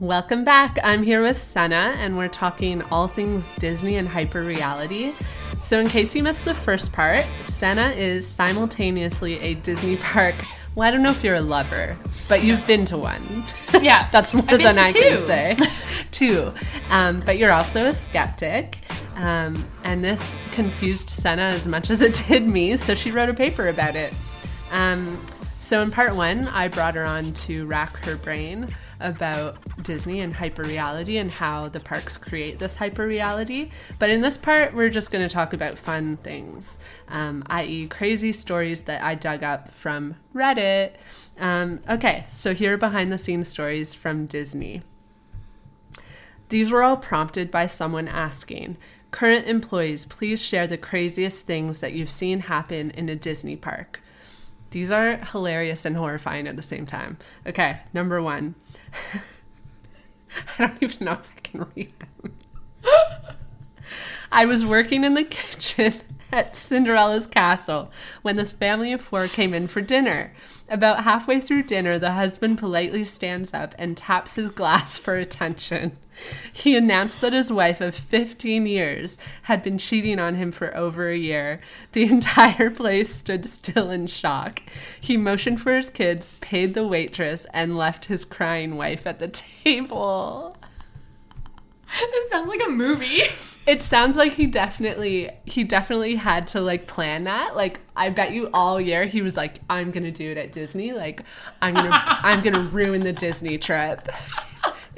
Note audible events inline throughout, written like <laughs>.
Welcome back. I'm here with Sennah, and we're talking all things Disney and hyper reality. So, in case you missed the first part, Sennah is simultaneously a Disney <laughs> park. Well, I don't know if you're a lover, but you've been to one. <laughs> Yeah, That's more than I can say. <laughs> two. Um, but you're also a skeptic. Um, and this confused Sennah as much as it did me, so she wrote a paper about it. Um, so in part one, I brought her on to rack her brain about Disney and hyperreality and how the parks create this hyperreality. But in this part, we're just going to talk about fun things, um, i.e., crazy stories that I dug up from Reddit. Um, okay, so here are behind the scenes stories from Disney. These were all prompted by someone asking, Current employees, please share the craziest things that you've seen happen in a Disney park. These are hilarious and horrifying at the same time. Okay, number one. <laughs> I don't even know if I can read them. <laughs> I was working in the <laughs> kitchen <laughs> at Cinderella's castle when this family of four came in for dinner. About halfway through dinner, the husband politely stands up and taps his glass for attention. He announced that his wife of 15 years had been cheating on him for over a year. The <laughs> entire place stood still in shock. He motioned for his kids, paid the waitress, and left his crying wife at the <laughs> table. This sounds like a movie. It sounds like he definitely he definitely had to like plan that. Like I bet you all year he was like, I'm gonna do it at Disney. Like I'm gonna <laughs> I'm gonna ruin the Disney trip.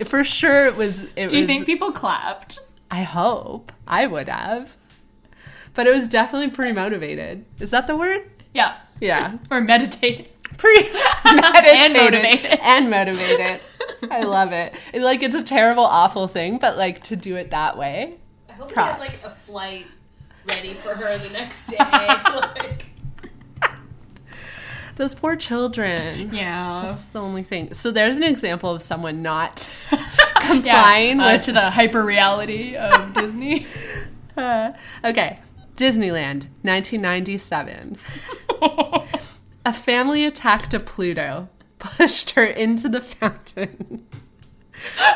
For sure it was it Do you was think people clapped? I hope. I would have. But it was definitely pretty motivated. Is that the word? Yeah. Yeah. <laughs> Or meditated. Pretty meditated <laughs> motivated. And motivated. I love it. it. Like it's a terrible, awful thing, but like to do it that way. I hope Props. we had like a flight ready for her the next day. <laughs> like, <laughs> Those poor children. Yeah. That's the only thing. So there's an example of someone not <laughs> Yeah. complying Uh, with to the hyper reality of Disney. Uh, okay, Disneyland, 1997. a family attacked a Pluto, pushed her into the fountain.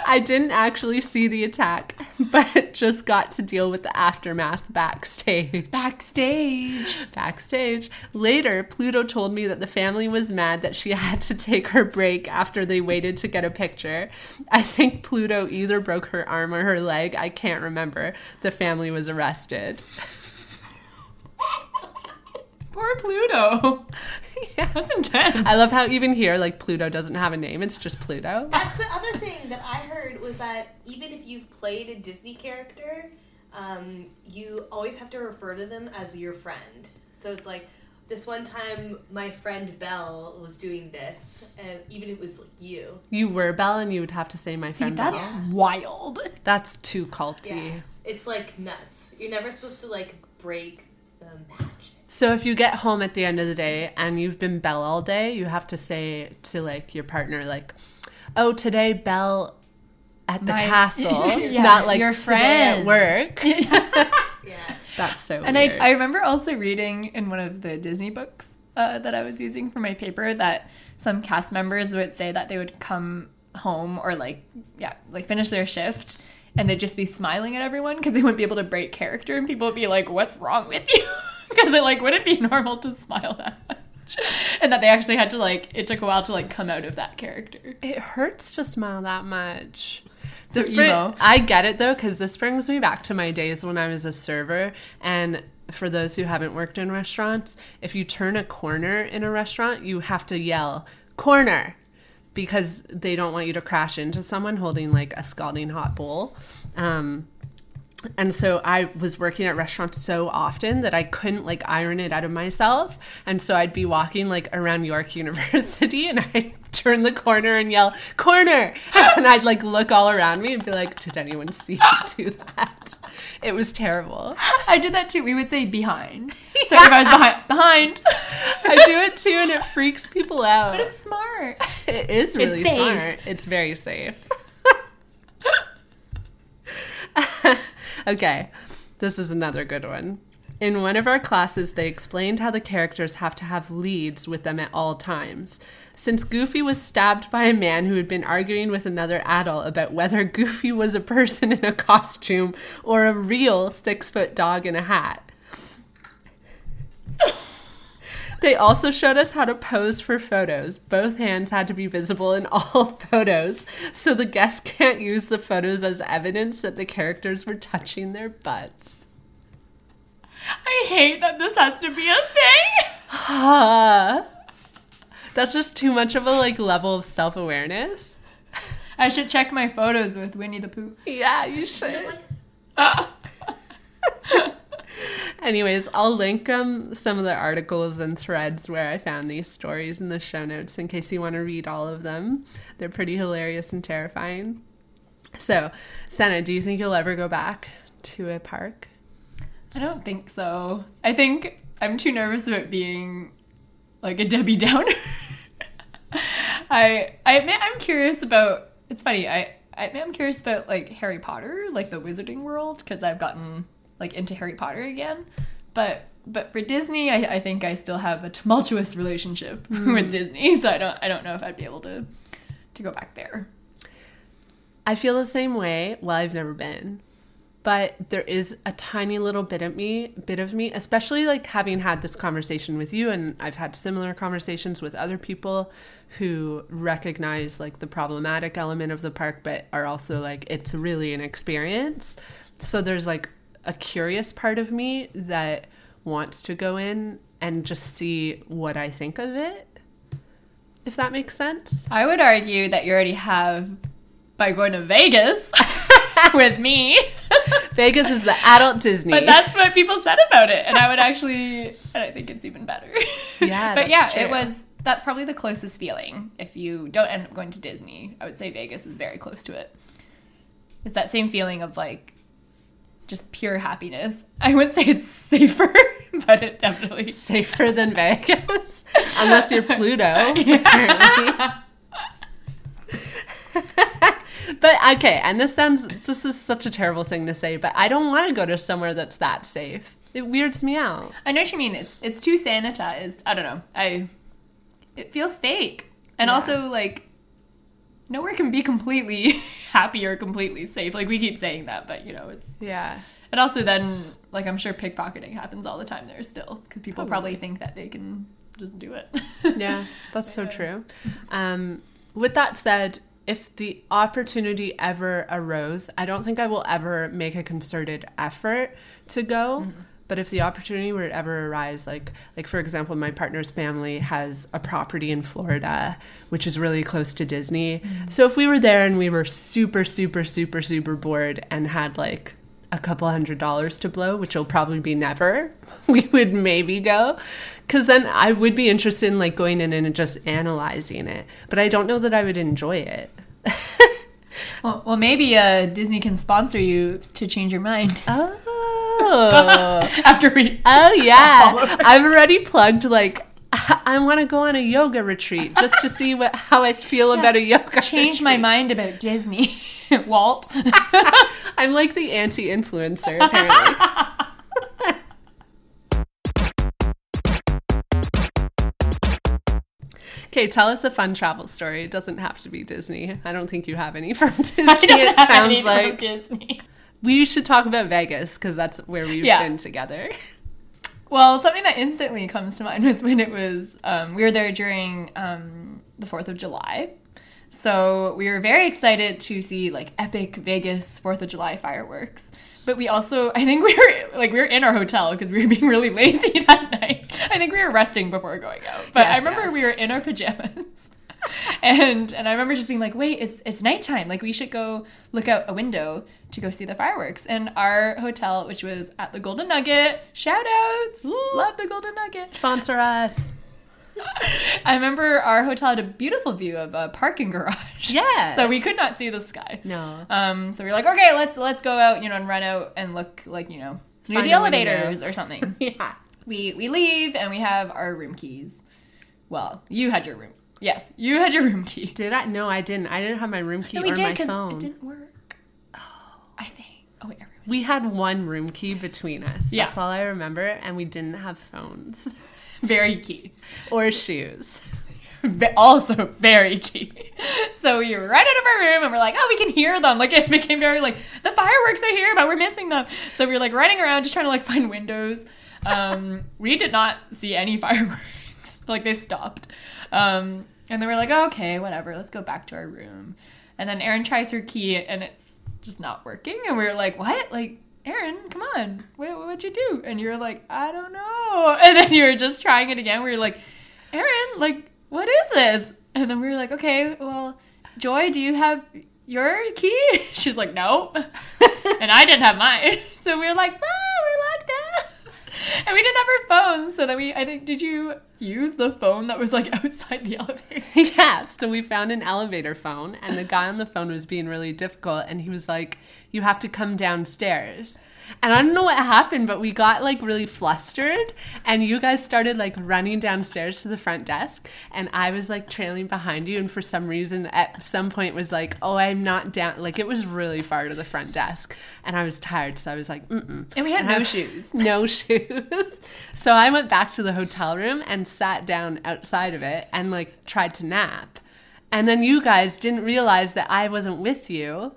I didn't actually see the attack, <laughs> but just got to deal with the aftermath backstage. Backstage. Backstage. Later, Pluto told me that the family was mad that she <laughs> had to take her break after they waited to get a picture. I think Pluto either broke her arm or her leg. I can't remember. The family was arrested. <laughs> Poor Pluto. <laughs> yeah. That's intense. I love how even here, like, Pluto doesn't have a name. It's just Pluto. that's the other thing that I heard was that even if you've played a Disney character, um, you always have to refer to them as your friend. So it's like this one time, my friend Belle was doing this, and even if it was like you, You were Belle, and you would have to say my See, friend that's Belle. Wild. That's too culty. yeah, it's like nuts. You're never supposed to like break the magic. So if you get home at the end of the day and you've been Belle all day, you have to say to like your partner, like, "Oh, today Belle at the My- <laughs> castle, Yeah, not like your today at work." <laughs> Yeah. <laughs> That's so And I. I remember also reading in one of the Disney books uh, that I was using for my paper that some cast members would say that they would come home or like yeah like finish their shift and they'd just be smiling at everyone because they wouldn't be able to break character and people would be like what's wrong with you because it like wouldn't be normal to smile that much and that they actually had to like it took a while to like come out of that character it hurts to smile that much. This bring- I get it though, because this brings me back to my days when I was a server. And for those who haven't worked in restaurants, if you turn a corner in a restaurant, you have to yell "corner" because they don't want you to crash into someone holding like a scalding hot bowl. Um, and so I was working at restaurants so often that I couldn't like iron it out of myself. And so I'd be walking like around York <laughs> University and I'd turn the corner and yell, corner! <laughs> And I'd like look all around me and be like, did anyone see me do that? It was terrible. i did that too we would say behind <laughs> so if i was behind behind I do it too and it freaks people out. but it's smart It is really safe. smart. It's very safe. Okay, this is another good one. In one of our classes, they explained how the characters have to have leads with them at all times. Since Goofy was stabbed by a man who had been arguing with another adult about whether <laughs> Goofy was a person in a costume or a real six foot dog in a hat. They also showed us how to pose for photos. Both hands had to be visible in all <laughs> photos, so the guests can't use the photos as evidence that the characters were touching their butts. I hate that this has to be a thing. <sighs> That's just too much of a like level of self-awareness. I should check my photos with Winnie the Pooh. Yeah, you should. Just like <laughs> ah. Anyways, I'll link um, some of the articles and threads where I found these stories in the show notes in case you want to read all of them. They're pretty hilarious and terrifying. So, Sennah, do you think you'll ever go back to a park? I don't think so. I think I'm too nervous about being like a Debbie Downer. <laughs> I I admit I'm curious about. It's funny. I I admit I'm curious about like Harry Potter, like the Wizarding World, because I've gotten like into Harry Potter again. But but for Disney, I, I think I still have a tumultuous relationship <laughs> hmm. with Disney, so I don't I don't know if I'd be able to to go back there. I feel the same way. Well, I've never been, but there is a tiny little bit of me, bit of me, especially like having had this conversation with you, and I've had similar conversations with other people who recognize like the problematic element of the park, but are also like it's really an experience. So there's like a curious part of me that wants to go in and just see what I think of it. If that makes sense. I would argue that you already have by going to Vegas <laughs> with me. <laughs> Vegas is the adult Disney. But that's what people said about it, and I would actually, and I think it's even better. Yeah, <laughs> but yeah, true. it was. That's probably the closest feeling. If you don't end up going to Disney, I would say Vegas is very close to it. It's that same feeling of like just pure happiness. I wouldn't say it's <laughs> safer, but it definitely. <laughs> safer than Vegas, unless you're Pluto. <laughs> Apparently. but okay, and this sounds this is such a terrible thing to say, but I don't want to go to somewhere that's that safe. It weirds me out. I know what you mean. It's it's too sanitized. I don't know. I it feels fake, and Yeah. also like nowhere can be completely <laughs> happy or completely safe. Like we keep saying that, but you know it's Yeah. and also then like I'm sure pickpocketing happens all the time there still because people Probably. probably think that they can just do it. <laughs> Yeah, that's so true. Um, with that said, if the opportunity ever arose, I don't think I will ever make a concerted effort to go. But if the opportunity were to ever arise, like like for example, my partner's family has a property in Florida, which is really close to Disney. So if we were there and we were super, super, super, super bored and had like a couple hundred dollars to blow, which will probably be never, <laughs> we would maybe go. Cause then I would be interested in like going in and just analyzing it. But I don't know that I would enjoy it. <laughs> well, well, maybe uh, Disney can sponsor you to change your mind Oh. <laughs> after we. oh <laughs> yeah. I've already plugged like <laughs> I want to go on a yoga retreat just to see what how I feel about a yoga Change my mind about Disney, Walt. I'm like the anti-influencer apparently. Okay, tell us a fun travel story. It doesn't have to be Disney. I don't think you have any from Disney. It sounds like Disney. We should talk about Vegas because that's where we've Yeah. been together. Well, something that instantly comes to mind <laughs> was when it was um, we were there during um, the Fourth of July. So we were very excited to see like epic Vegas Fourth of July fireworks. But we also, I think we were like we were in our hotel because we were being really <laughs> lazy that night. I think we were resting before going out. But I remember yes. we were in our pajamas. <laughs> and and I remember just being like, wait, it's it's nighttime. Like we should go look out a window to go see the fireworks. And our hotel, which was at the Golden Nugget, shout outs, love the Golden Nugget. Sponsor us. <laughs> I remember our hotel had a beautiful view of a parking garage. Yeah. <laughs> so we could not see the sky. No. Um, so we are like, okay, let's let's go out, you know, and run out and look like you know near Find the elevators or something. Yeah. we we leave and we have our room keys. Well, you had your room. Yes, you had your room key. Did I? No, I didn't. I didn't have my room key No, we or did my phone. it didn't work. Oh, I think. Oh wait, everyone We had one room key between us. Yeah. That's all I remember. And we didn't have phones <laughs> Very key. or shoes. <laughs> Also very key. So we ran out of our room and we're like, oh, we can hear them. Like it became very like the fireworks are here, but we're missing them. So we were like running around just trying to like find windows. Um, we did not see any <laughs> fireworks. Like they stopped. Um, and then we're like, oh, okay, whatever. Let's go back to our room. And then Erin tries her key and it's just not working. And we were like, what? Like. Erin, come on. What, what'd you do? And you're like, I don't know. <laughs> And then you were just trying it again. We were like, Erin, like, what is this? And then we were like, okay, well, Joy, do you have your key? <laughs> She's like, no. <laughs> and I didn't have mine. So we were like, ah. And we didn't have our phones. So then we, I think, did you use the phone that was like <laughs> outside the elevator? yeah. So we found an elevator phone, and the guy on the phone was being really difficult. And he was like, You have to come downstairs. And I don't know what happened, but we got like really flustered, and you guys started like running downstairs to the front desk, and I was like trailing behind you. And for some reason, at some point, was like, "Oh, I'm not down." Like it was really far to the front desk, and I was tired, so I was like, "Mm." And we had And no I- shoes. <laughs> no shoes. So I went back to the hotel room and sat down outside of it and like tried to nap. And then you guys didn't realize that I wasn't with you.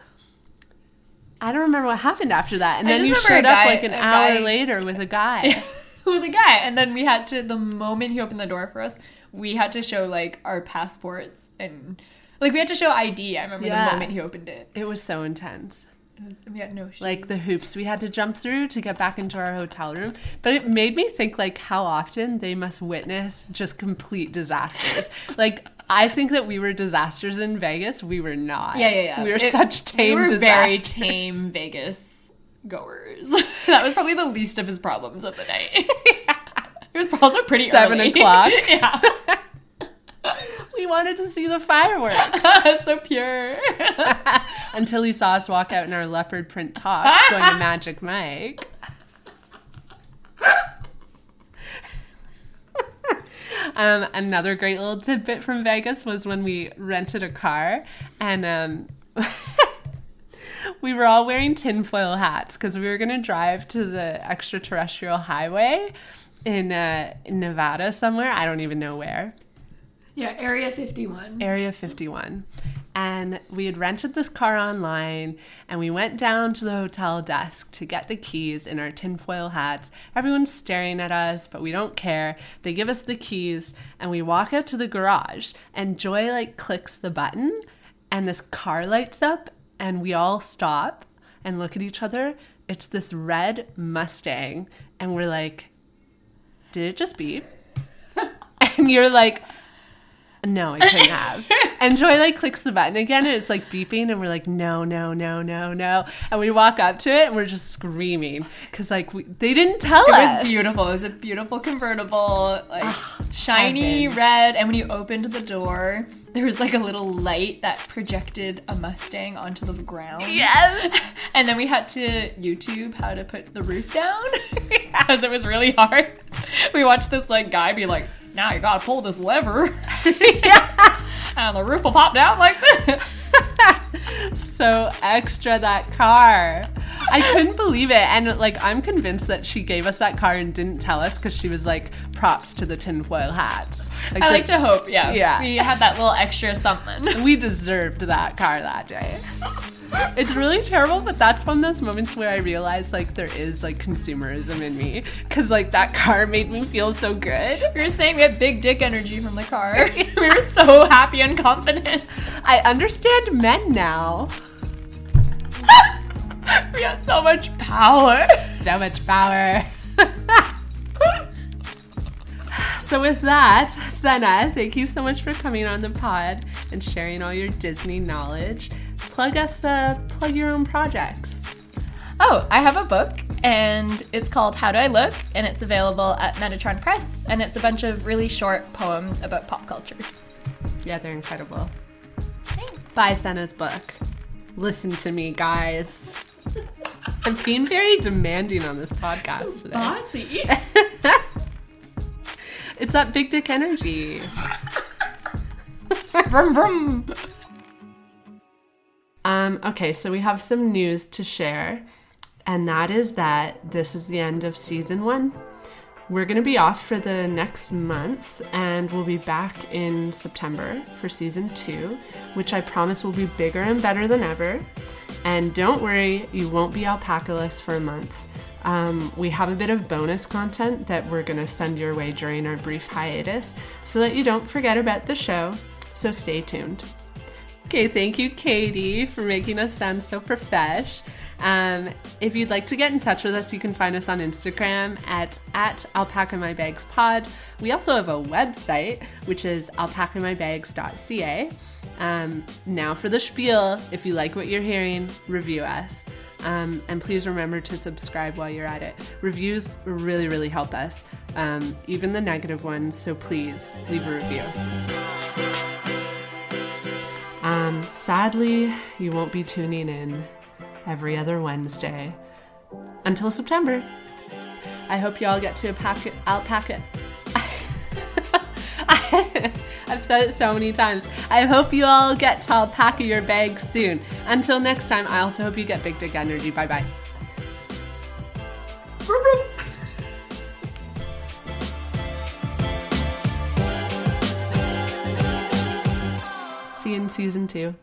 I don't remember what happened after that. And I then you showed a up like an hour guy- later with a guy. <laughs> with a guy. And then we had to, the moment he opened the door for us, we had to show like our passports and like we had to show ID. I remember Yeah. the moment he opened it. it was so intense. Was- we had no shoes. Like the hoops we had to jump through to get back into our hotel room. But it made me think like how often they must witness just complete disasters. like I think that we were disasters in Vegas. We were not. Yeah, yeah, yeah. We were It- such tame We were very tame <laughs> Vegas goers. <laughs> that was probably the least of his problems of the night. It was also pretty Seven early. o'clock. <laughs> yeah. We wanted to see the fireworks so pure. until he saw us walk out in our leopard print tops going to Magic Mike. Um, another great little tidbit from Vegas was when we rented a car and um, <laughs> we were all wearing tinfoil hats because we were going to drive to the extraterrestrial highway in, uh, in Nevada somewhere. I don't even know where. Yeah, Area 51. Area 51. And we had rented this car online and we went down to the hotel desk to get the keys in our tinfoil hats. Everyone's staring at us, but we don't care. They give us the keys and we walk out to the garage and Joy like clicks the button and this car lights up and we all stop and look at each other. It's this red Mustang and we're like, did it just beep? <laughs> and you're like, no, I couldn't have. <laughs> and Joy like clicks the button again and it's like beeping and we're like, no, no, no, no, no. And we walk up to it and we're just screaming because like we, they didn't tell It us. It was beautiful. It was a beautiful convertible, like ah, shiny heaven. red. And when you opened the door, there was like a little light that projected a Mustang onto the ground. Yes. <laughs> And then we had to YouTube how to put the roof down <laughs> because it was really hard. We watched this like guy be like, "Now you gotta pull this lever, <laughs> and the roof will pop down like this." <laughs> so extra that car. I couldn't believe it. And like, I'm convinced that she gave us that car and didn't tell us because she was like, props to the tinfoil hats. I like this- to hope, yeah, Yeah. we had that little extra something. <laughs> we deserved that car that day. It's really terrible, but that's one of those moments where I realized like there is like consumerism in me because like that car made me feel so good. We were saying we had big dick energy from the car. <laughs> we were so happy and confident. I understand men now. We had so much power. So much power. <laughs> so with that, Sennah, thank you so much for coming on the pod and sharing all your Disney knowledge. Plug us, uh, plug your own projects. Oh, I have a book, and it's called How Do I Look, and it's available at Metatron Press, and it's a bunch of really short poems about pop culture. Yeah, they're incredible. Thanks. Buy Sennah's book. Listen to me, guys. <laughs> I'm being very demanding on this podcast today. Bossy. <laughs> It's that big dick energy. <laughs> vroom vroom. Um, okay, so we have some news to share. and that is that this is the end of season one. We're going to be off for the next month, and we'll be back in September for season two, which I promise will be bigger and better than ever. And don't worry, you won't be alpacaless for a month. Um, we have a bit of bonus content that we're going to send your way during our brief hiatus so that you don't forget about the show. So stay tuned. Okay, thank you, Kattie, for making us sound so profesh. Um, if you'd like to get in touch with us, you can find us on Instagram at, at alpacamybags.pod. We also have a website, which is alpacamybags.ca. Um, now for the spiel. If you like what you're hearing, review us. Um, and please remember to subscribe while you're at it. Reviews really, really help us, um, even the negative ones. So please leave a review. Um, sadly, you won't be tuning in every other Wednesday until September. I hope you all get to pack it, alpaca. <laughs> I've said it so many times. I hope you all get to alpaca your bags soon. Until next time, I also hope you get big dick energy. Bye bye. See you in season two.